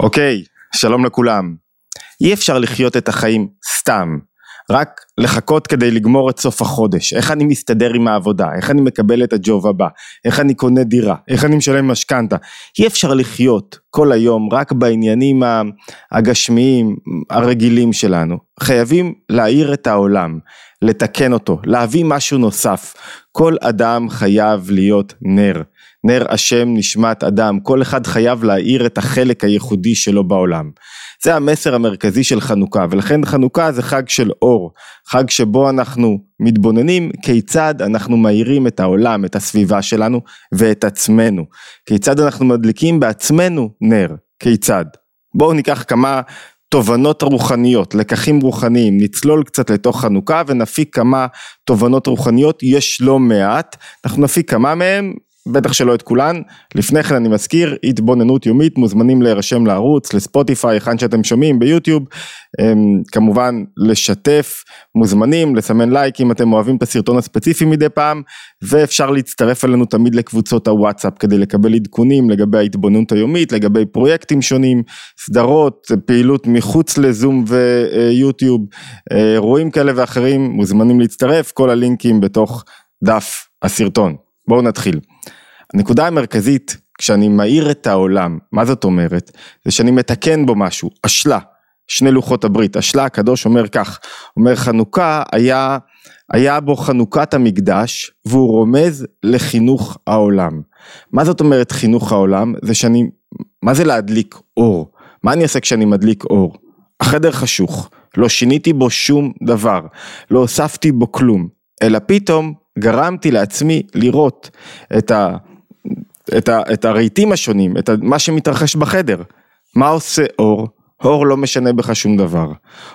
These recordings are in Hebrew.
אוקיי, שלום לכולם. אי אפשר לחיות את החיים סתם, רק לחכות כדי לגמור את סוף החודש, איך אני מסתדר עם העבודה, איך אני מקבל את הג'וב הבא, איך אני קונה דירה, איך אני משלם משכנתה, אי אפשר לחיות כל היום רק בעניינים הגשמיים הרגילים שלנו, חייבים להאיר את העולם, לתקן אותו, להביא משהו נוסף, כל אדם חייב להיות נר, נר השם נשמת אדם, כל אחד חייב להאיר את החלק הייחודי שלו בעולם. זה המסר המרכזי של חנוכה, ולכן חנוכה זה חג של אור, חג שבו אנחנו מתבוננים כיצד אנחנו מאירים את העולם, את הסביבה שלנו ואת עצמנו, כיצד אנחנו מדליקים בעצמנו נר, כיצד. בואו ניקח כמה תובנות רוחניות, לקחים רוחניים, נצלול קצת לתוך חנוכה ונפיק כמה תובנות רוחניות, יש לא מעט, אנחנו נפיק כמה מהם בטח שלא את כולן, לפני כן אני מזכיר, התבוננות יומית, מוזמנים להירשם לערוץ, לספוטיפיי, היכן שאתם שומעים, ביוטיוב, אמ, כמובן לשתף, מוזמנים, לסמן לייק אם אתם אוהבים את הסרטון הספציפי מדי פעם, ואפשר להצטרף אלינו תמיד לקבוצות הוואטסאפ כדי לקבל עדכונים לגבי ההתבוננות היומית, לגבי פרויקטים שונים, סדרות, פעילות מחוץ לזום ויוטיוב, אירועים כאלה ואחרים, מוזמנים להצטרף, כל הלינקים בתוך דף הסרטון. בואו נתחיל. הנקודה המרכזית כשאני מאיר את העולם, מה זאת אומרת? זה שאני מתקן בו משהו, אשלה, שני לוחות הברית, אשלה הקדוש אומר כך, אומר חנוכה היה, היה בו חנוכת המקדש והוא רומז לחינוך העולם. מה זאת אומרת חינוך העולם? זה שאני, מה זה להדליק אור? מה אני עושה כשאני מדליק אור? החדר חשוך, לא שיניתי בו שום דבר, לא הוספתי בו כלום, אלא פתאום גרמתי לעצמי לראות את, ה, את, ה, את הרהיטים השונים, את מה שמתרחש בחדר. מה עושה אור? אור לא משנה בך שום דבר.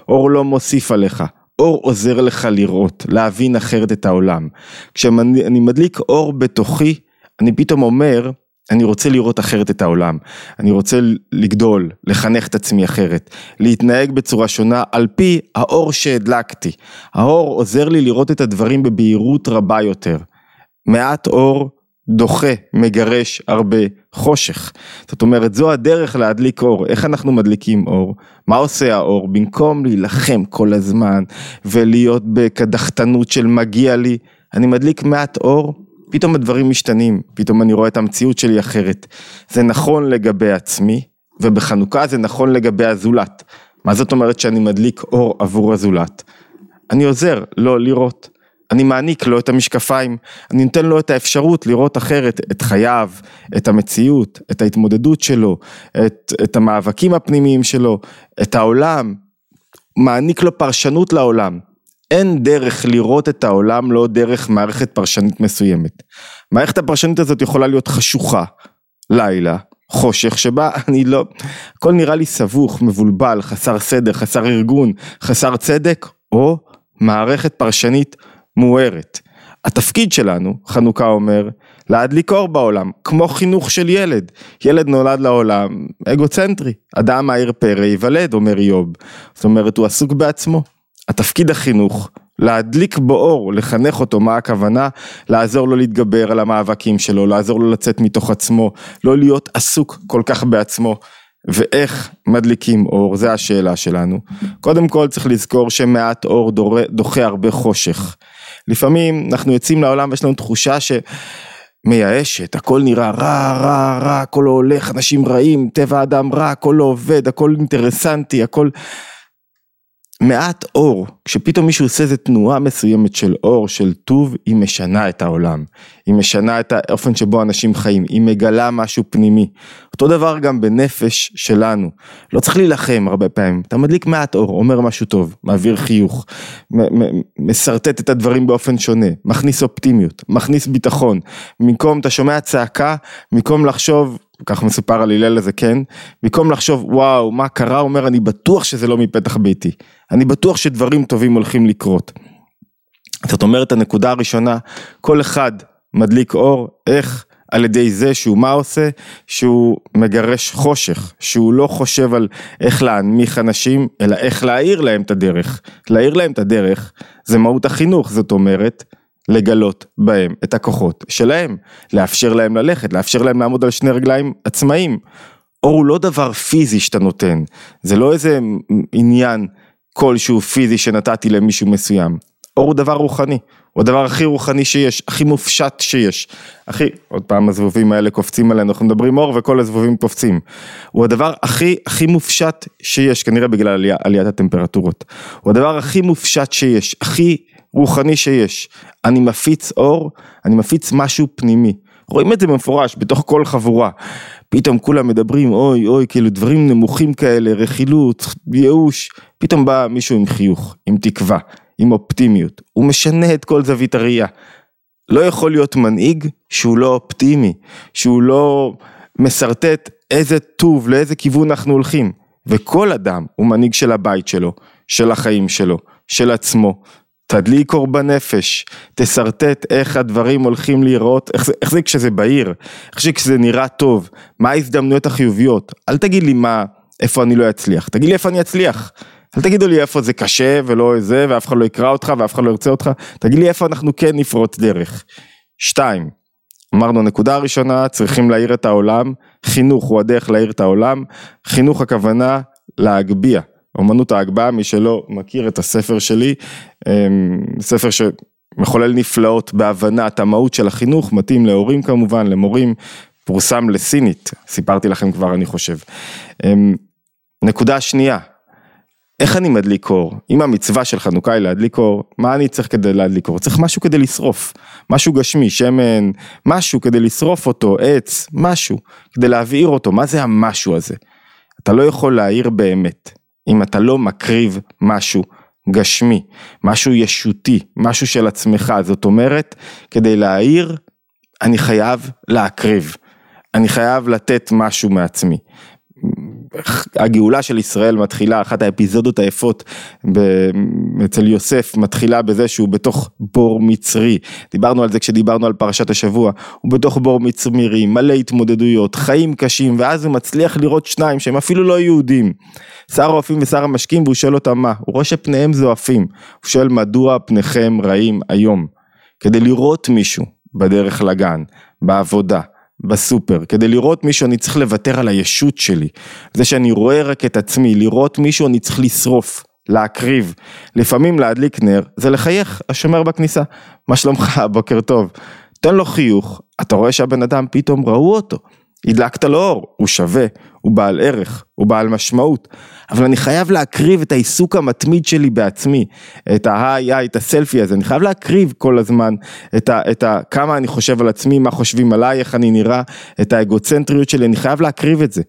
אור לא מוסיף עליך. אור עוזר לך לראות, להבין אחרת את העולם. כשאני מדליק אור בתוכי, אני פתאום אומר, אני רוצה לראות אחרת את העולם, אני רוצה לגדול, לחנך את עצמי אחרת, להתנהג בצורה שונה על פי האור שהדלקתי. האור עוזר לי לראות את הדברים בבהירות רבה יותר. מעט אור דוחה, מגרש הרבה חושך. זאת אומרת, זו הדרך להדליק אור. איך אנחנו מדליקים אור? מה עושה האור? במקום להילחם כל הזמן ולהיות בקדחתנות של מגיע לי, אני מדליק מעט אור פתאום הדברים משתנים, פתאום אני רואה את המציאות שלי אחרת. זה נכון לגבי עצמי, ובחנוכה זה נכון לגבי הזולת. מה זאת אומרת שאני מדליק אור עבור הזולת? אני עוזר לו לראות. אני מעניק לו את המשקפיים, אני נותן לו את האפשרות לראות אחרת את חייו, את המציאות, את ההתמודדות שלו, את, את המאבקים הפנימיים שלו, את העולם, מעניק לו פרשנות לעולם. אין דרך לראות את העולם לא דרך מערכת פרשנית מסוימת. מערכת הפרשנית הזאת יכולה להיות חשוכה, לילה, חושך, שבה אני לא, הכל נראה לי סבוך, מבולבל, חסר סדר, חסר ארגון, חסר צדק, או מערכת פרשנית מוארת. התפקיד שלנו, חנוכה אומר, להדליק אור בעולם, כמו חינוך של ילד. ילד נולד לעולם אגוצנטרי, אדם מהיר פרא ייוולד, אומר איוב. זאת אומרת, הוא עסוק בעצמו. התפקיד החינוך, להדליק בו אור, לחנך אותו, מה הכוונה? לעזור לו להתגבר על המאבקים שלו, לעזור לו לצאת מתוך עצמו, לא להיות עסוק כל כך בעצמו. ואיך מדליקים אור, זה השאלה שלנו. קודם כל צריך לזכור שמעט אור דוחה הרבה חושך. לפעמים אנחנו יוצאים לעולם ויש לנו תחושה ש... מייאשת, הכל נראה רע, רע, רע, הכל לא הולך, אנשים רעים, טבע האדם רע, הכל לא עובד, הכל אינטרסנטי, הכל... מעט אור, כשפתאום מישהו עושה איזה תנועה מסוימת של אור, של טוב, היא משנה את העולם. היא משנה את האופן שבו אנשים חיים, היא מגלה משהו פנימי. אותו דבר גם בנפש שלנו. לא צריך להילחם הרבה פעמים, אתה מדליק מעט אור, אומר משהו טוב, מעביר חיוך, משרטט את הדברים באופן שונה, מכניס אופטימיות, מכניס ביטחון. במקום, אתה שומע צעקה, במקום לחשוב, כך מסופר על הלל הזה, כן? במקום לחשוב, וואו, מה קרה, אומר, אני בטוח שזה לא מפתח ביתי. אני בטוח שדברים טובים הולכים לקרות. זאת אומרת, הנקודה הראשונה, כל אחד מדליק אור, איך? על ידי זה שהוא מה עושה? שהוא מגרש חושך, שהוא לא חושב על איך להנמיך אנשים, אלא איך להאיר להם את הדרך. להאיר להם את הדרך זה מהות החינוך, זאת אומרת, לגלות בהם את הכוחות שלהם, לאפשר להם ללכת, לאפשר להם לעמוד על שני רגליים עצמאיים. אור הוא לא דבר פיזי שאתה נותן, זה לא איזה עניין כלשהו פיזי שנתתי למישהו מסוים. אור הוא דבר רוחני, הוא הדבר הכי רוחני שיש, הכי מופשט שיש. הכי, עוד פעם הזבובים האלה קופצים עלינו, אנחנו מדברים אור וכל הזבובים קופצים. הוא הדבר הכי הכי מופשט שיש, כנראה בגלל עלייה, עליית הטמפרטורות. הוא הדבר הכי מופשט שיש, הכי רוחני שיש. אני מפיץ אור, אני מפיץ משהו פנימי. רואים את זה במפורש בתוך כל חבורה. פתאום כולם מדברים אוי אוי כאילו דברים נמוכים כאלה, רכילות, ייאוש, פתאום בא מישהו עם חיוך, עם תקווה, עם אופטימיות, הוא משנה את כל זווית הראייה. לא יכול להיות מנהיג שהוא לא אופטימי, שהוא לא משרטט איזה טוב, לאיזה כיוון אנחנו הולכים. וכל אדם הוא מנהיג של הבית שלו, של החיים שלו, של עצמו. תדליק אור בנפש, תשרטט איך הדברים הולכים להיראות, איך איך זה כשזה בהיר, איך זה כשזה נראה טוב, מה ההזדמנויות החיוביות, אל תגיד לי מה, איפה אני לא אצליח, תגיד לי איפה אני אצליח, אל תגידו לי איפה זה קשה ולא זה ואף אחד לא יקרא אותך ואף אחד לא ירצה אותך, תגיד לי איפה אנחנו כן נפרוץ דרך. שתיים, אמרנו נקודה ראשונה צריכים להאיר את העולם, חינוך הוא הדרך להאיר את העולם, חינוך הכוונה להגביה. אומנות ההגבהה, מי שלא מכיר את הספר שלי, אמ, ספר שמחולל נפלאות בהבנת המהות של החינוך, מתאים להורים כמובן, למורים, פורסם לסינית, סיפרתי לכם כבר אני חושב. אמ, נקודה שנייה, איך אני מדליק אור? אם המצווה של חנוכה היא להדליק אור, מה אני צריך כדי להדליק אור? צריך משהו כדי לשרוף, משהו גשמי, שמן, משהו כדי לשרוף אותו, עץ, משהו, כדי להבעיר אותו, מה זה המשהו הזה? אתה לא יכול להעיר באמת, אם אתה לא מקריב משהו גשמי, משהו ישותי, משהו של עצמך, זאת אומרת, כדי להעיר, אני חייב להקריב, אני חייב לתת משהו מעצמי. הגאולה של ישראל מתחילה, אחת האפיזודות היפות אצל יוסף מתחילה בזה שהוא בתוך בור מצרי, דיברנו על זה כשדיברנו על פרשת השבוע, הוא בתוך בור מצרי, מלא התמודדויות, חיים קשים, ואז הוא מצליח לראות שניים שהם אפילו לא יהודים, שר האופים ושר המשקים, והוא שואל אותם מה, הוא רואה שפניהם זועפים, הוא שואל מדוע פניכם רעים היום, כדי לראות מישהו בדרך לגן, בעבודה, בסופר, כדי לראות מישהו אני צריך לוותר על הישות שלי, זה שאני רואה רק את עצמי, לראות מישהו אני צריך לשרוף, להקריב, לפעמים להדליק נר, זה לחייך, השומר בכניסה, מה שלומך, בוקר טוב, תן לו חיוך, אתה רואה שהבן אדם פתאום ראו אותו, הדלקת לו אור, הוא שווה, הוא בעל ערך, הוא בעל משמעות, אבל אני חייב להקריב את העיסוק המתמיד שלי בעצמי, את ההיי היי, את הסלפי הזה, אני חייב להקריב כל הזמן את ה, את ה... כמה אני חושב על עצמי, מה חושבים עליי, איך אני נראה, את האגוצנטריות שלי, אני חייב להקריב את זה.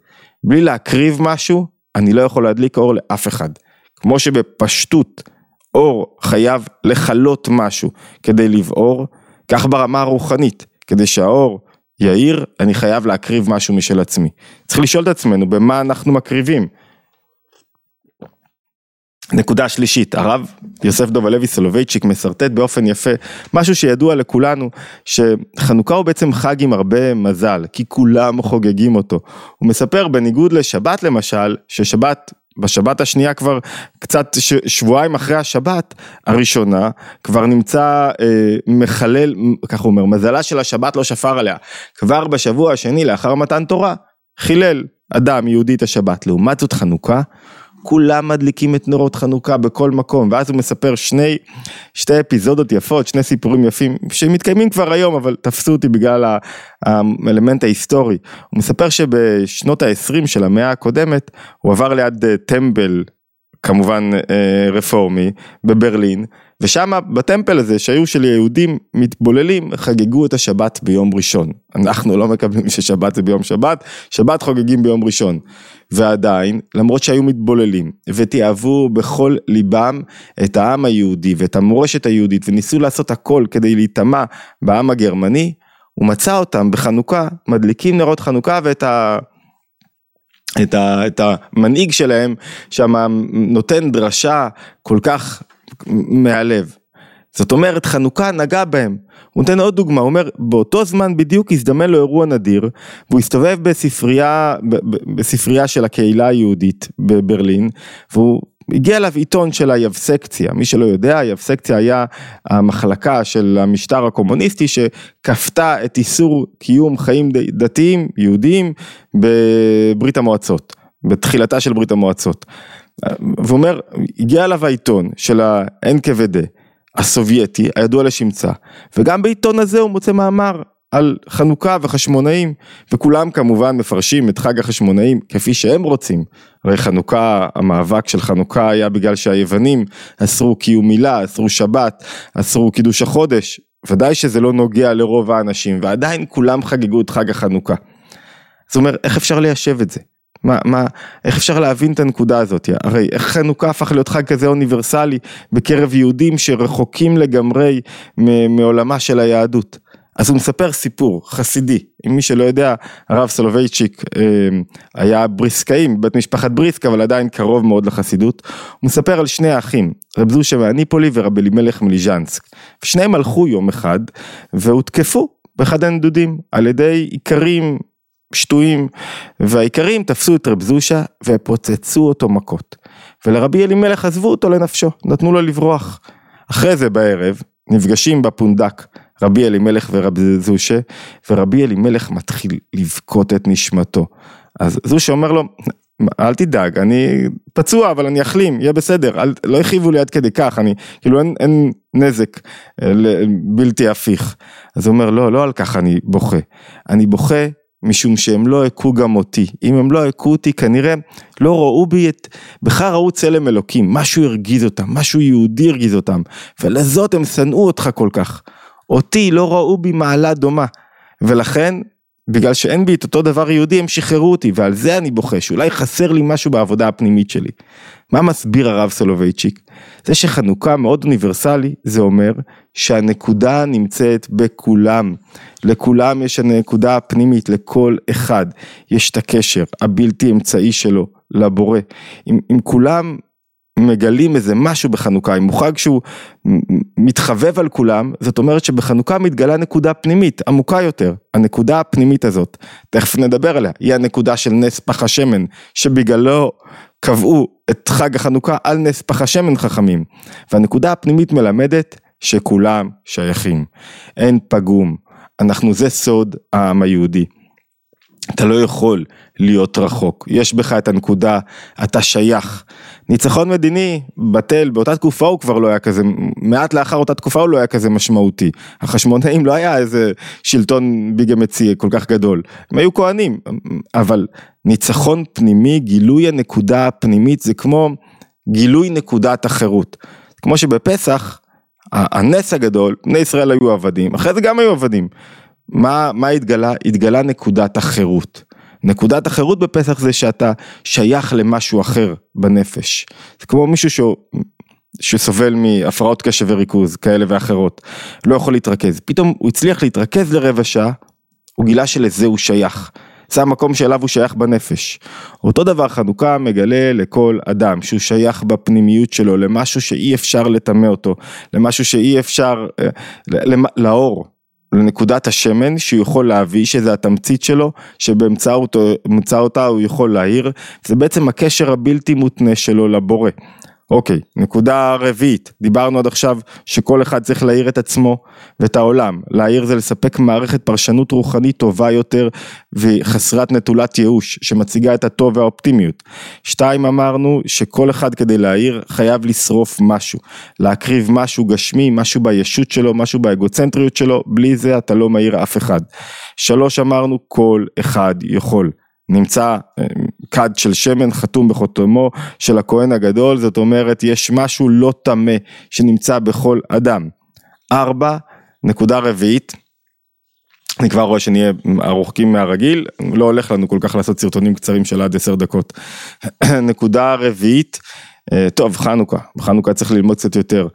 בלי להקריב משהו, אני לא יכול להדליק אור לאף אחד. כמו שבפשטות אור חייב לכלות משהו כדי לבעור, כך ברמה הרוחנית, כדי שהאור יאיר, אני חייב להקריב משהו משל עצמי. צריך לשאול את עצמנו במה אנחנו מקריבים. נקודה שלישית, הרב יוסף דוב הלוי סולובייצ'יק משרטט באופן יפה משהו שידוע לכולנו שחנוכה הוא בעצם חג עם הרבה מזל כי כולם חוגגים אותו. הוא מספר בניגוד לשבת למשל ששבת בשבת השנייה כבר קצת ש, שבועיים אחרי השבת הראשונה כבר נמצא אה, מחלל, כך הוא אומר, מזלה של השבת לא שפר עליה. כבר בשבוע השני לאחר מתן תורה חילל אדם יהודי את השבת. לעומת זאת חנוכה כולם מדליקים את נורות חנוכה בכל מקום, ואז הוא מספר שני, שתי אפיזודות יפות, שני סיפורים יפים, שמתקיימים כבר היום, אבל תפסו אותי בגלל האלמנט ההיסטורי. הוא מספר שבשנות ה-20 של המאה הקודמת, הוא עבר ליד אה, טמבל, כמובן אה, רפורמי, בברלין, ושם בטמפל הזה שהיו של יהודים מתבוללים חגגו את השבת ביום ראשון. אנחנו לא מקבלים ששבת זה ביום שבת, שבת חוגגים ביום ראשון. ועדיין, למרות שהיו מתבוללים ותיעבו בכל ליבם את העם היהודי ואת המורשת היהודית וניסו לעשות הכל כדי להיטמע בעם הגרמני, הוא מצא אותם בחנוכה, מדליקים נרות חנוכה ואת ה... את, ה, את המנהיג שלהם שם נותן דרשה כל כך מהלב. זאת אומרת חנוכה נגע בהם. הוא נותן עוד דוגמה, הוא אומר באותו זמן בדיוק הזדמן לו אירוע נדיר והוא הסתובב בספרייה, בספרייה של הקהילה היהודית בברלין והוא הגיע אליו עיתון של היבסקציה, מי שלא יודע, היבסקציה היה המחלקה של המשטר הקומוניסטי שכפתה את איסור קיום חיים דתיים יהודיים בברית המועצות, בתחילתה של ברית המועצות. והוא אומר, הגיע אליו העיתון של ה-NKVD הסובייטי, הידוע לשמצה, וגם בעיתון הזה הוא מוצא מאמר על חנוכה וחשמונאים, וכולם כמובן מפרשים את חג החשמונאים כפי שהם רוצים. הרי חנוכה, המאבק של חנוכה היה בגלל שהיוונים אסרו קיום מילה, אסרו שבת, אסרו קידוש החודש, ודאי שזה לא נוגע לרוב האנשים, ועדיין כולם חגגו את חג החנוכה. זאת אומרת, איך אפשר ליישב את זה? מה, מה, איך אפשר להבין את הנקודה הזאת? הרי איך חנוכה הפך להיות חג כזה אוניברסלי בקרב יהודים שרחוקים לגמרי מעולמה של היהדות? אז הוא מספר סיפור חסידי, אם מי שלא יודע, הרב סולובייצ'יק אה, היה בריסקאי, בית משפחת בריסק, אבל עדיין קרוב מאוד לחסידות. הוא מספר על שני האחים, רב זושה מאניפולי ורב אלימלך מליז'נסק. שניהם הלכו יום אחד והותקפו באחד הנדודים על ידי איכרים שטויים, והאיכרים תפסו את רב זושה ופוצצו אותו מכות. ולרבי אלימלך עזבו אותו לנפשו, נתנו לו לברוח. אחרי זה בערב נפגשים בפונדק רבי אלימלך ורבי זושה, ורבי אלימלך מתחיל לבכות את נשמתו. אז זושה אומר לו, אל תדאג, אני פצוע אבל אני אחלים, יהיה בסדר, אל, לא הכאיבו לי עד כדי כך, אני, כאילו אין, אין נזק אה, בלתי הפיך. אז הוא אומר, לא, לא על כך אני בוכה, אני בוכה משום שהם לא הכו גם אותי, אם הם לא הכו אותי כנראה לא ראו בי את, בך ראו צלם אלוקים, משהו הרגיז אותם, משהו יהודי הרגיז אותם, ולזאת הם שנאו אותך כל כך. אותי לא ראו בי מעלה דומה, ולכן, בגלל שאין בי את אותו דבר יהודי, הם שחררו אותי, ועל זה אני בוחש, אולי חסר לי משהו בעבודה הפנימית שלי. מה מסביר הרב סולובייצ'יק? זה שחנוכה מאוד אוניברסלי, זה אומר שהנקודה נמצאת בכולם. לכולם יש הנקודה הפנימית, לכל אחד יש את הקשר הבלתי אמצעי שלו לבורא. אם, אם כולם מגלים איזה משהו בחנוכה, אם הוא חג שהוא מתחבב על כולם, זאת אומרת שבחנוכה מתגלה נקודה פנימית, עמוקה יותר. הנקודה הפנימית הזאת, תכף נדבר עליה, היא הנקודה של נס פח השמן, שבגללו קבעו את חג החנוכה על נס פח השמן חכמים. והנקודה הפנימית מלמדת שכולם שייכים. אין פגום. אנחנו, זה סוד העם היהודי. אתה לא יכול להיות רחוק, יש בך את הנקודה, אתה שייך. ניצחון מדיני, בטל, באותה תקופה הוא כבר לא היה כזה, מעט לאחר אותה תקופה הוא לא היה כזה משמעותי. החשמונאים לא היה איזה שלטון ביגה מציע כל כך גדול, הם היו כהנים, אבל ניצחון פנימי, גילוי הנקודה הפנימית זה כמו גילוי נקודת החירות. כמו שבפסח, הנס הגדול, בני ישראל היו עבדים, אחרי זה גם היו עבדים. מה, מה התגלה? התגלה נקודת החירות. נקודת החירות בפסח זה שאתה שייך למשהו אחר בנפש. זה כמו מישהו שהוא, שסובל מהפרעות קשב וריכוז כאלה ואחרות, לא יכול להתרכז. פתאום הוא הצליח להתרכז לרבע שעה, הוא גילה שלזה הוא שייך. זה המקום שאליו הוא שייך בנפש. אותו דבר חנוכה מגלה לכל אדם שהוא שייך בפנימיות שלו למשהו שאי אפשר לטמא אותו, למשהו שאי אפשר, אה, לאור, לנקודת השמן שהוא יכול להביא שזה התמצית שלו שבאמצעותה הוא יכול להעיר זה בעצם הקשר הבלתי מותנה שלו לבורא אוקיי, נקודה רביעית, דיברנו עד עכשיו שכל אחד צריך להעיר את עצמו ואת העולם, להעיר זה לספק מערכת פרשנות רוחנית טובה יותר וחסרת נטולת ייאוש, שמציגה את הטוב והאופטימיות. שתיים אמרנו שכל אחד כדי להעיר חייב לשרוף משהו, להקריב משהו גשמי, משהו בישות שלו, משהו באגוצנטריות שלו, בלי זה אתה לא מעיר אף אחד. שלוש אמרנו כל אחד יכול. נמצא אה, כד של שמן חתום בחותמו של הכהן הגדול, זאת אומרת יש משהו לא טמא שנמצא בכל אדם. ארבע, נקודה רביעית, אני כבר רואה שנהיה ארוכים מהרגיל, לא הולך לנו כל כך לעשות סרטונים קצרים של עד עשר דקות. נקודה רביעית, אה, טוב חנוכה, בחנוכה צריך ללמוד קצת יותר.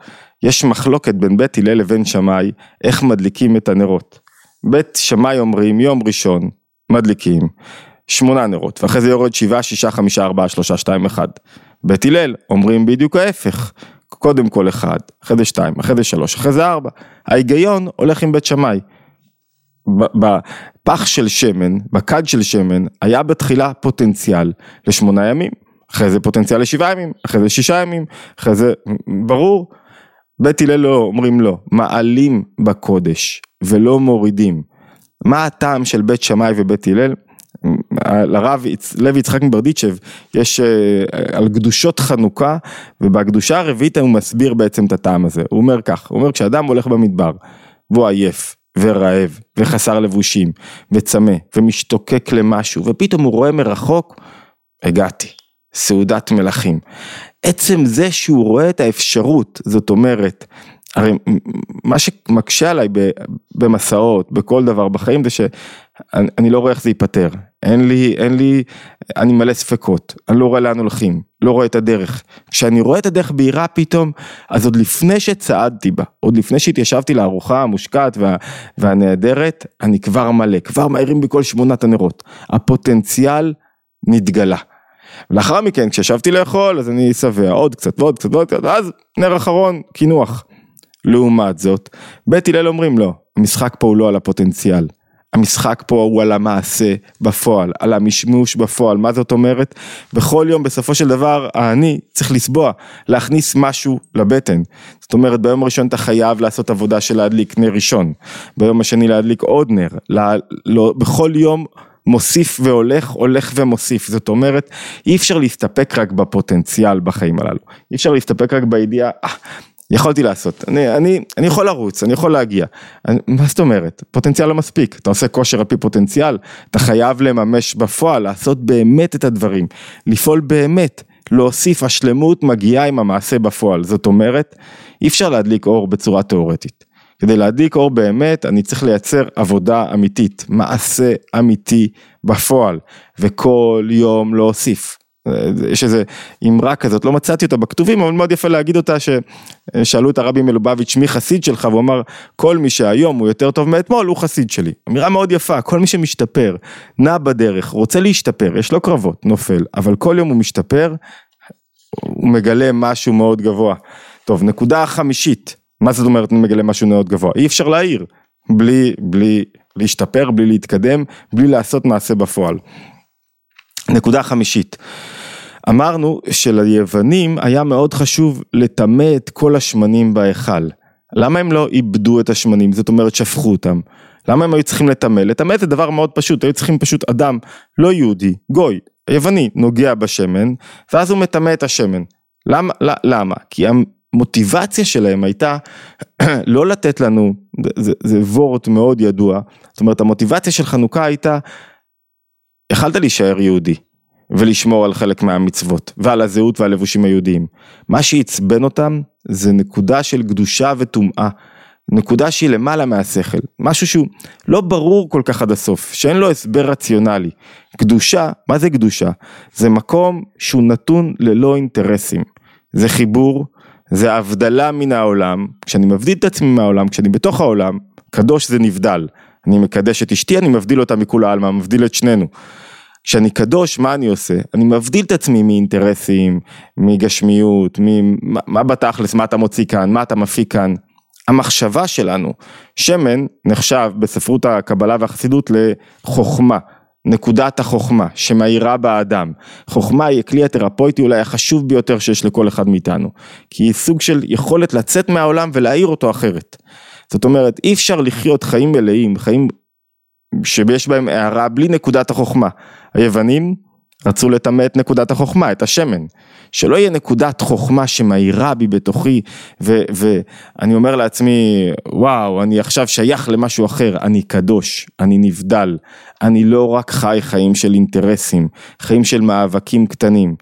יש מחלוקת בין בית הלל לבין שמאי, איך מדליקים את הנרות. בית שמאי אומרים יום ראשון מדליקים, שמונה נרות, ואחרי זה יורד שבעה, שישה, חמישה, ארבעה, שלושה, שתיים, אחד. בית הלל אומרים בדיוק ההפך, קודם כל אחד, אחרי זה שתיים, אחרי זה שלוש, אחרי זה ארבע. ההיגיון הולך עם בית שמאי. בפח של שמן, בכד של שמן, היה בתחילה פוטנציאל לשמונה ימים. אחרי זה פוטנציאל לשבעה ימים, אחרי זה שישה ימים, אחרי זה, ברור. בית הלל לא אומרים לא, מעלים בקודש ולא מורידים. מה הטעם של בית שמאי ובית הלל? לרב לוי יצחק מברדיצ'ב יש אה, על קדושות חנוכה ובקדושה הרביעית הוא מסביר בעצם את הטעם הזה, הוא אומר כך, הוא אומר כשאדם הולך במדבר והוא עייף ורעב וחסר לבושים וצמא ומשתוקק למשהו ופתאום הוא רואה מרחוק, הגעתי, סעודת מלכים. עצם זה שהוא רואה את האפשרות, זאת אומרת, הרי מה שמקשה עליי במסעות, בכל דבר בחיים זה שאני לא רואה איך זה ייפתר, אין לי, אין לי, אני מלא ספקות, אני לא רואה לאן הולכים, לא רואה את הדרך. כשאני רואה את הדרך בהירה פתאום, אז עוד לפני שצעדתי בה, עוד לפני שהתיישבתי לארוחה המושקעת וה, והנהדרת, אני כבר מלא, כבר מאירים בכל שמונת הנרות. הפוטנציאל נתגלה. לאחר מכן כשישבתי לאכול אז אני שבע עוד קצת ועוד קצת ועוד קצת ואז נר אחרון קינוח. לעומת זאת בית הלל אומרים לא המשחק פה הוא לא על הפוטנציאל המשחק פה הוא על המעשה בפועל, על המשמוש בפועל, מה זאת אומרת? בכל יום בסופו של דבר האני צריך לסבוע, להכניס משהו לבטן. זאת אומרת ביום הראשון אתה חייב לעשות עבודה של להדליק נר ראשון, ביום השני להדליק עוד נר, לה, לא, בכל יום מוסיף והולך, הולך ומוסיף, זאת אומרת אי אפשר להסתפק רק בפוטנציאל בחיים הללו, אי אפשר להסתפק רק בידיעה, אה, יכולתי לעשות, אני, אני, אני יכול לרוץ, אני יכול להגיע, אני, מה זאת אומרת, פוטנציאל לא מספיק, אתה עושה כושר על פי פוטנציאל, אתה חייב לממש בפועל, לעשות באמת את הדברים, לפעול באמת, להוסיף, השלמות מגיעה עם המעשה בפועל, זאת אומרת, אי אפשר להדליק אור בצורה תאורטית, כדי להדליק אור באמת, אני צריך לייצר עבודה אמיתית, מעשה אמיתי בפועל, וכל יום להוסיף. יש איזה אמרה כזאת, לא מצאתי אותה בכתובים, אבל מאוד יפה להגיד אותה, ששאלו את הרבי מלובביץ' מי חסיד שלך, והוא אמר, כל מי שהיום הוא יותר טוב מאתמול, הוא חסיד שלי. אמירה מאוד יפה, כל מי שמשתפר, נע בדרך, רוצה להשתפר, יש לו קרבות, נופל, אבל כל יום הוא משתפר, הוא מגלה משהו מאוד גבוה. טוב, נקודה חמישית, מה זאת אומרת אני מגלה משהו מאוד גבוה? אי אפשר להעיר, בלי, בלי להשתפר, בלי להתקדם, בלי לעשות מעשה בפועל. נקודה חמישית, אמרנו שליוונים היה מאוד חשוב לטמא את כל השמנים בהיכל. למה הם לא איבדו את השמנים, זאת אומרת שפכו אותם? למה הם היו צריכים לטמא? לטמא זה דבר מאוד פשוט, היו צריכים פשוט אדם לא יהודי, גוי, יווני, נוגע בשמן, ואז הוא מטמא את השמן. למה? למה? כי המוטיבציה שלהם הייתה לא לתת לנו, זה, זה וורט מאוד ידוע, זאת אומרת המוטיבציה של חנוכה הייתה יכלת להישאר יהודי ולשמור על חלק מהמצוות ועל הזהות והלבושים היהודיים. מה שעצבן אותם זה נקודה של קדושה וטומאה. נקודה שהיא למעלה מהשכל, משהו שהוא לא ברור כל כך עד הסוף, שאין לו הסבר רציונלי. קדושה, מה זה קדושה? זה מקום שהוא נתון ללא אינטרסים. זה חיבור, זה הבדלה מן העולם, כשאני מבדיל את עצמי מהעולם, כשאני בתוך העולם, קדוש זה נבדל. אני מקדש את אשתי, אני מבדיל אותה מכולי עלמא, מבדיל את שנינו. כשאני קדוש, מה אני עושה? אני מבדיל את עצמי מאינטרסים, מגשמיות, ממה בתכלס, מה אתה מוציא כאן, מה אתה מפיק כאן. המחשבה שלנו, שמן נחשב בספרות הקבלה והחסידות לחוכמה, נקודת החוכמה שמאירה באדם. חוכמה היא הכלי התרפויטי אולי החשוב ביותר שיש לכל אחד מאיתנו, כי היא סוג של יכולת לצאת מהעולם ולהאיר אותו אחרת. זאת אומרת, אי אפשר לחיות חיים מלאים, חיים שיש בהם הערה בלי נקודת החוכמה. היוונים רצו לטמא את נקודת החוכמה, את השמן. שלא יהיה נקודת חוכמה שמאירה בי בתוכי, ואני אומר לעצמי, וואו, אני עכשיו שייך למשהו אחר, אני קדוש, אני נבדל, אני לא רק חי חיים של אינטרסים, חיים של מאבקים קטנים.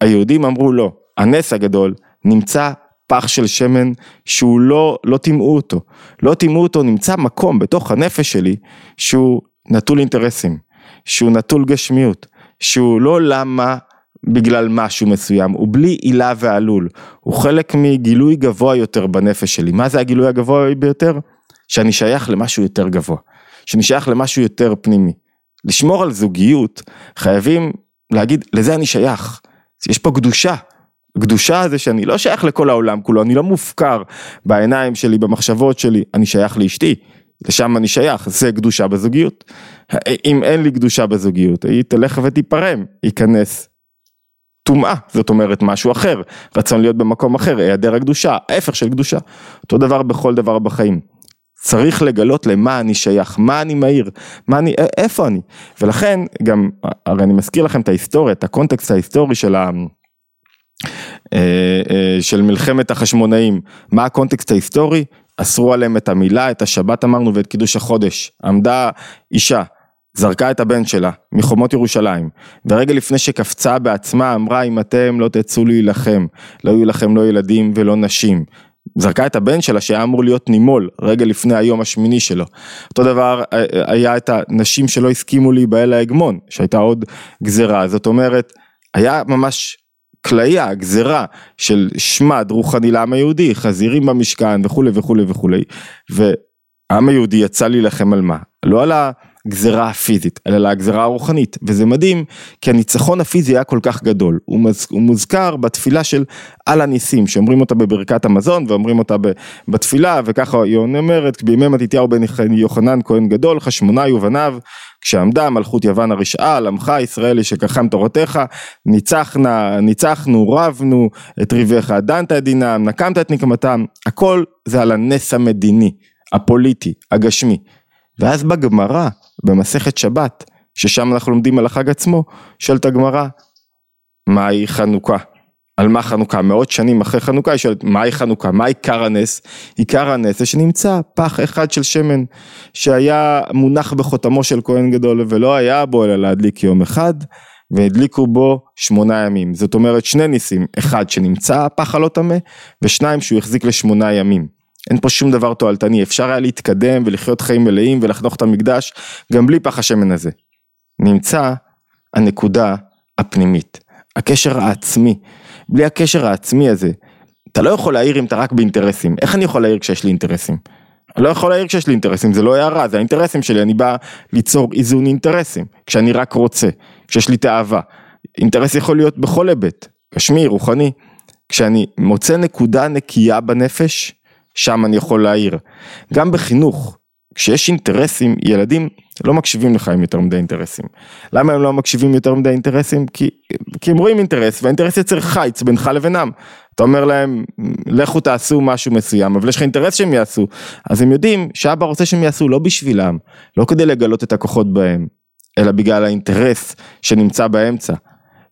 היהודים אמרו לא, הנס הגדול נמצא פח של שמן שהוא לא, לא טימאו אותו, לא טימאו אותו, נמצא מקום בתוך הנפש שלי שהוא נטול אינטרסים, שהוא נטול גשמיות, שהוא לא למה בגלל משהו מסוים, הוא בלי עילה ועלול, הוא חלק מגילוי גבוה יותר בנפש שלי, מה זה הגילוי הגבוה ביותר? שאני שייך למשהו יותר גבוה, שאני שייך למשהו יותר פנימי. לשמור על זוגיות חייבים להגיד לזה אני שייך, יש פה קדושה, קדושה זה שאני לא שייך לכל העולם כולו, אני לא מופקר בעיניים שלי, במחשבות שלי, אני שייך לאשתי, לשם אני שייך, זה קדושה בזוגיות. אם אין לי קדושה בזוגיות, היא תלך ותיפרם, ייכנס טומאה, זאת אומרת משהו אחר, רצון להיות במקום אחר, היעדר הקדושה, ההפך של קדושה. אותו דבר בכל דבר בחיים. צריך לגלות למה אני שייך, מה אני מהיר, מה אני, איפה אני. ולכן גם, הרי אני מזכיר לכם את ההיסטוריה, את הקונטקסט ההיסטורי של ה... אה, אה, של מלחמת החשמונאים, מה הקונטקסט ההיסטורי? אסרו עליהם את המילה, את השבת אמרנו ואת קידוש החודש. עמדה אישה, זרקה את הבן שלה מחומות ירושלים, ורגע לפני שקפצה בעצמה אמרה אם אתם לא תצאו להילחם, לא יהיו לכם לא ילדים ולא נשים. זרקה את הבן שלה שהיה אמור להיות נימול רגע לפני היום השמיני שלו. אותו דבר אה, היה את הנשים שלא הסכימו להיבהל להגמון, שהייתה עוד גזרה, זאת אומרת, היה ממש כליה, גזרה של שמד רוחני לעם היהודי, חזירים במשכן וכולי וכולי וכולי, והעם היהודי יצא להילחם על מה? לא על הגזרה הפיזית, אלא על הגזרה הרוחנית, וזה מדהים, כי הניצחון הפיזי היה כל כך גדול, הוא, מז, הוא מוזכר בתפילה של על הניסים, שאומרים אותה בברכת המזון, ואומרים אותה בתפילה, וככה היא אומרת, בימי מתתיהו בן יוחנן כהן גדול, חשמונאי ובניו, כשעמדה מלכות יוון הרשעה על עמך ישראל ישכחם תורתך ניצחנה ניצחנו רבנו את ריביך דנת את דינם נקמת את נקמתם הכל זה על הנס המדיני הפוליטי הגשמי ואז בגמרא במסכת שבת ששם אנחנו לומדים על החג עצמו שואלת הגמרא מהי חנוכה על מה חנוכה, מאות שנים אחרי חנוכה, היא שואלת, מהי חנוכה, מה עיקר הנס? עיקר הנס זה שנמצא פח אחד של שמן, שהיה מונח בחותמו של כהן גדול, ולא היה בו אלא להדליק יום אחד, והדליקו בו שמונה ימים. זאת אומרת, שני ניסים, אחד שנמצא הפח הלא טמא, ושניים שהוא החזיק לשמונה ימים. אין פה שום דבר תועלתני, אפשר היה להתקדם ולחיות חיים מלאים ולחנוך את המקדש, גם בלי פח השמן הזה. נמצא הנקודה הפנימית, הקשר העצמי. בלי הקשר העצמי הזה, אתה לא יכול להעיר אם אתה רק באינטרסים. איך אני יכול להעיר כשיש לי אינטרסים? אני לא יכול להעיר כשיש לי אינטרסים, זה לא הערה, זה האינטרסים שלי, אני בא ליצור איזון אינטרסים, כשאני רק רוצה, כשיש לי תאווה. אינטרס יכול להיות בכל היבט, גשמי, רוחני. כשאני מוצא נקודה נקייה בנפש, שם אני יכול להעיר. גם בחינוך, כשיש אינטרסים, ילדים לא מקשיבים לך עם יותר מדי אינטרסים. למה הם לא מקשיבים יותר מדי אינטרסים? כי, כי הם רואים אינטרס, והאינטרס יוצר חיץ בינך לבינם. אתה אומר להם, לכו תעשו משהו מסוים, אבל יש לך אינטרס שהם יעשו. אז הם יודעים שאבא רוצה שהם יעשו לא בשבילם, לא כדי לגלות את הכוחות בהם, אלא בגלל האינטרס שנמצא באמצע.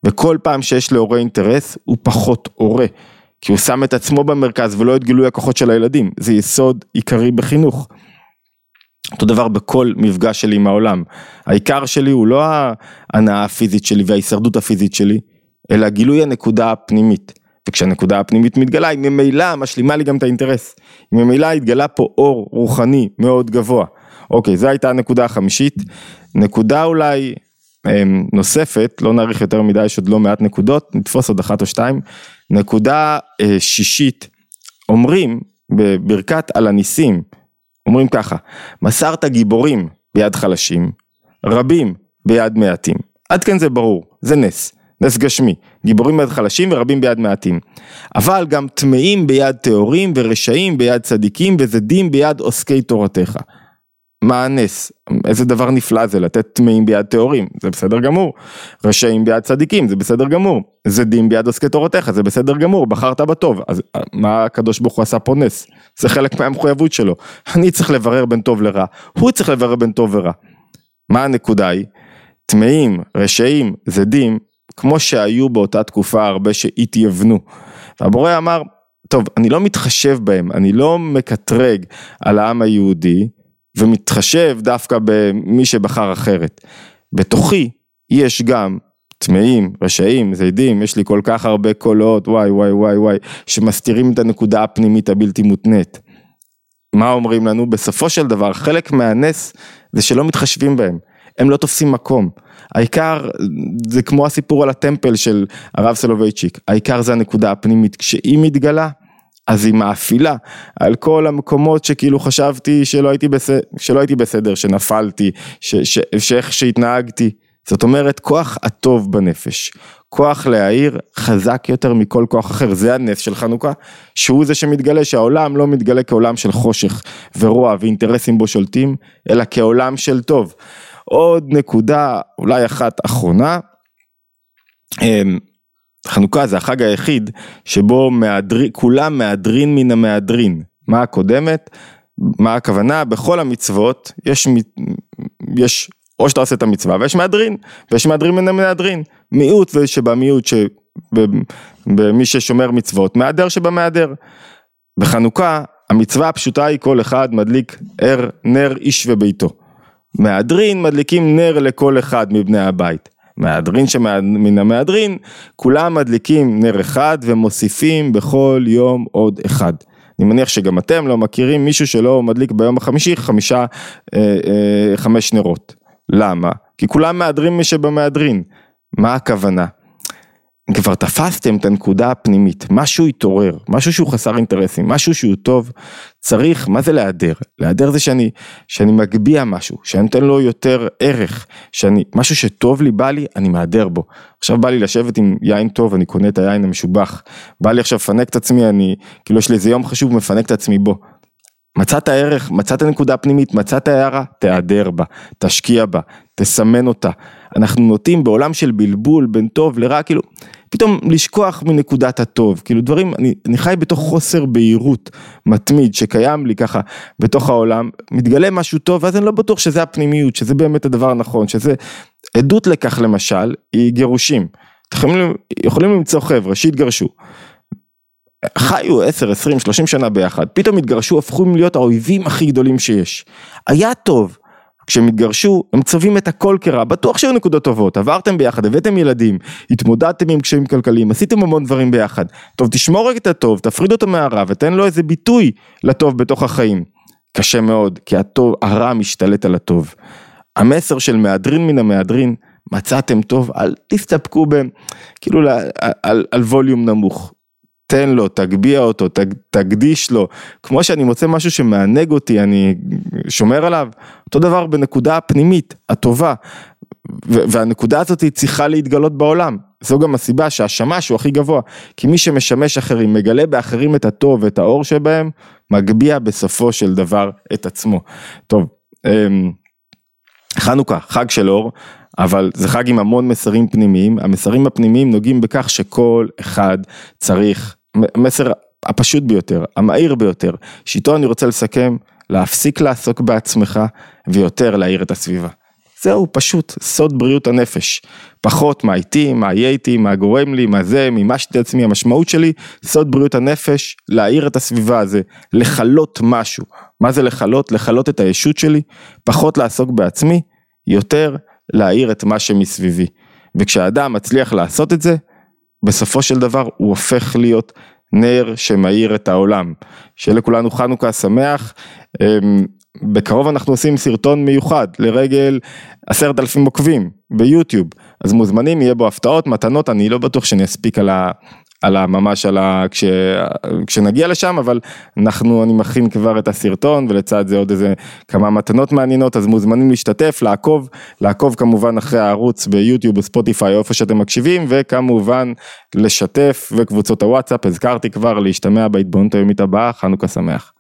וכל פעם שיש להורה אינטרס, הוא פחות הורה. כי הוא שם את עצמו במרכז ולא את גילוי הכוחות של הילדים. זה יסוד עיקרי בחינוך. אותו דבר בכל מפגש שלי עם העולם. העיקר שלי הוא לא ההנאה הפיזית שלי וההישרדות הפיזית שלי, אלא גילוי הנקודה הפנימית. וכשהנקודה הפנימית מתגלה, היא ממילא משלימה לי גם את האינטרס. היא ממילא התגלה פה אור רוחני מאוד גבוה. אוקיי, זו הייתה הנקודה החמישית. נקודה אולי אמ, נוספת, לא נאריך יותר מדי, יש עוד לא מעט נקודות, נתפוס עוד אחת או שתיים. נקודה אה, שישית, אומרים בברכת על הניסים, אומרים ככה, מסרת גיבורים ביד חלשים, רבים ביד מעטים. עד כאן זה ברור, זה נס, נס גשמי, גיבורים ביד חלשים ורבים ביד מעטים. אבל גם טמאים ביד טהורים ורשעים ביד צדיקים וזדים ביד עוסקי תורתך. מה הנס? איזה דבר נפלא זה לתת טמאים ביד טהורים, זה בסדר גמור. רשעים ביד צדיקים, זה בסדר גמור. זדים ביד עוסקי תורתך, זה בסדר גמור, בחרת בטוב. אז מה הקדוש ברוך הוא עשה פה נס? זה חלק מהמחויבות שלו. אני צריך לברר בין טוב לרע, הוא צריך לברר בין טוב ורע. מה הנקודה היא? טמאים, רשעים, זדים, כמו שהיו באותה תקופה הרבה שהתייוונו. והבורא אמר, טוב, אני לא מתחשב בהם, אני לא מקטרג על העם היהודי, ומתחשב דווקא במי שבחר אחרת. בתוכי יש גם טמאים, רשעים, זיידים, יש לי כל כך הרבה קולות, וואי וואי וואי וואי, שמסתירים את הנקודה הפנימית הבלתי מותנית. מה אומרים לנו? בסופו של דבר, חלק מהנס זה שלא מתחשבים בהם, הם לא תופסים מקום. העיקר, זה כמו הסיפור על הטמפל של הרב סולובייצ'יק, העיקר זה הנקודה הפנימית, כשהיא מתגלה, אז היא מאפילה על כל המקומות שכאילו חשבתי שלא הייתי, בסדר, שלא הייתי בסדר, שנפלתי, שאיך שהתנהגתי. זאת אומרת, כוח הטוב בנפש, כוח להעיר חזק יותר מכל כוח אחר, זה הנס של חנוכה, שהוא זה שמתגלה, שהעולם לא מתגלה כעולם של חושך ורוע ואינטרסים בו שולטים, אלא כעולם של טוב. עוד נקודה, אולי אחת אחרונה, אמ, חנוכה זה החג היחיד שבו מהדר... כולם מהדרין מן המהדרין. מה הקודמת? מה הכוונה? בכל המצוות יש, יש או שאתה עושה את המצווה ויש מהדרין, ויש מהדרין מן המהדרין. מיעוט שבמיעוט, שבמי ששומר מצוות, מהדר שבמהדר. בחנוכה המצווה הפשוטה היא כל אחד מדליק ער נר איש וביתו. מהדרין מדליקים נר לכל אחד מבני הבית. מהדרין שמן המהדרין, כולם מדליקים נר אחד ומוסיפים בכל יום עוד אחד. אני מניח שגם אתם לא מכירים מישהו שלא מדליק ביום החמישי חמישה, אה, אה, חמש נרות. למה? כי כולם מהדרין מי שבמהדרין. מה הכוונה? כבר תפסתם את הנקודה הפנימית, משהו התעורר, משהו שהוא חסר אינטרסים, משהו שהוא טוב, צריך, מה זה להדר? להדר זה שאני, שאני מגביה משהו, שאני נותן לו יותר ערך, שאני, משהו שטוב לי, בא לי, אני מהדר בו. עכשיו בא לי לשבת עם יין טוב, אני קונה את היין המשובח, בא לי עכשיו לפנק את עצמי, אני, כאילו יש לי איזה יום חשוב, מפנק את עצמי בו. מצאת ערך, מצאת נקודה פנימית, מצאת הערה, תהדר בה, תשקיע בה, תסמן אותה. אנחנו נוטים בעולם של בלבול בין טוב לרע, כאילו, פתאום לשכוח מנקודת הטוב, כאילו דברים, אני, אני חי בתוך חוסר בהירות מתמיד שקיים לי ככה בתוך העולם, מתגלה משהו טוב, ואז אני לא בטוח שזה הפנימיות, שזה באמת הדבר הנכון, שזה עדות לכך למשל, היא גירושים. יכולים, יכולים למצוא חבר'ה שהתגרשו. חיו 10, 20, 30 שנה ביחד, פתאום התגרשו, הפכו להיות האויבים הכי גדולים שיש. היה טוב, כשהם התגרשו, הם צובעים את הכל כרע, בטוח שהיו נקודות טובות, עברתם ביחד, הבאתם ילדים, התמודדתם עם קשיים כלכליים, עשיתם המון דברים ביחד. טוב, תשמור רק את הטוב, תפריד אותו מהרע ותן לו איזה ביטוי לטוב בתוך החיים. קשה מאוד, כי הטוב, הרע משתלט על הטוב. המסר של מהדרין מן המהדרין, מצאתם טוב, אל תסתפקו ב... כאילו על, על, על ווליום נמוך. תן לו, תגביה אותו, תג, תקדיש לו, כמו שאני מוצא משהו שמענג אותי, אני שומר עליו, אותו דבר בנקודה הפנימית, הטובה, והנקודה הזאת צריכה להתגלות בעולם, זו גם הסיבה שהשמש הוא הכי גבוה, כי מי שמשמש אחרים, מגלה באחרים את הטוב ואת האור שבהם, מגביה בסופו של דבר את עצמו. טוב, אמ, חנוכה, חג של אור, אבל זה חג עם המון מסרים פנימיים, המסרים הפנימיים נוגעים בכך שכל אחד צריך המסר הפשוט ביותר, המהיר ביותר, שאיתו אני רוצה לסכם, להפסיק לעסוק בעצמך ויותר להאיר את הסביבה. זהו פשוט סוד בריאות הנפש. פחות מה איתי, מה יהיה איתי, מה גורם לי, מה זה, ממה שתי עצמי, המשמעות שלי, סוד בריאות הנפש, להאיר את הסביבה הזה, לכלות משהו. מה זה לכלות? לכלות את הישות שלי, פחות לעסוק בעצמי, יותר להאיר את מה שמסביבי. וכשאדם מצליח לעשות את זה, בסופו של דבר הוא הופך להיות נר שמאיר את העולם. שיהיה לכולנו חנוכה שמח. אמ, בקרוב אנחנו עושים סרטון מיוחד לרגל עשרת אלפים עוקבים ביוטיוב, אז מוזמנים, יהיה בו הפתעות, מתנות, אני לא בטוח שאני אספיק על, על הממש, על ה... כש... כשנגיע לשם, אבל אנחנו, אני מכין כבר את הסרטון ולצד זה עוד איזה כמה מתנות מעניינות, אז מוזמנים להשתתף, לעקוב, לעקוב כמובן אחרי הערוץ ביוטיוב, בספוטיפיי, איפה שאתם מקשיבים, וכמובן לשתף וקבוצות הוואטסאפ, הזכרתי כבר להשתמע בהתבוננות היומית הבאה, חנוכה שמח.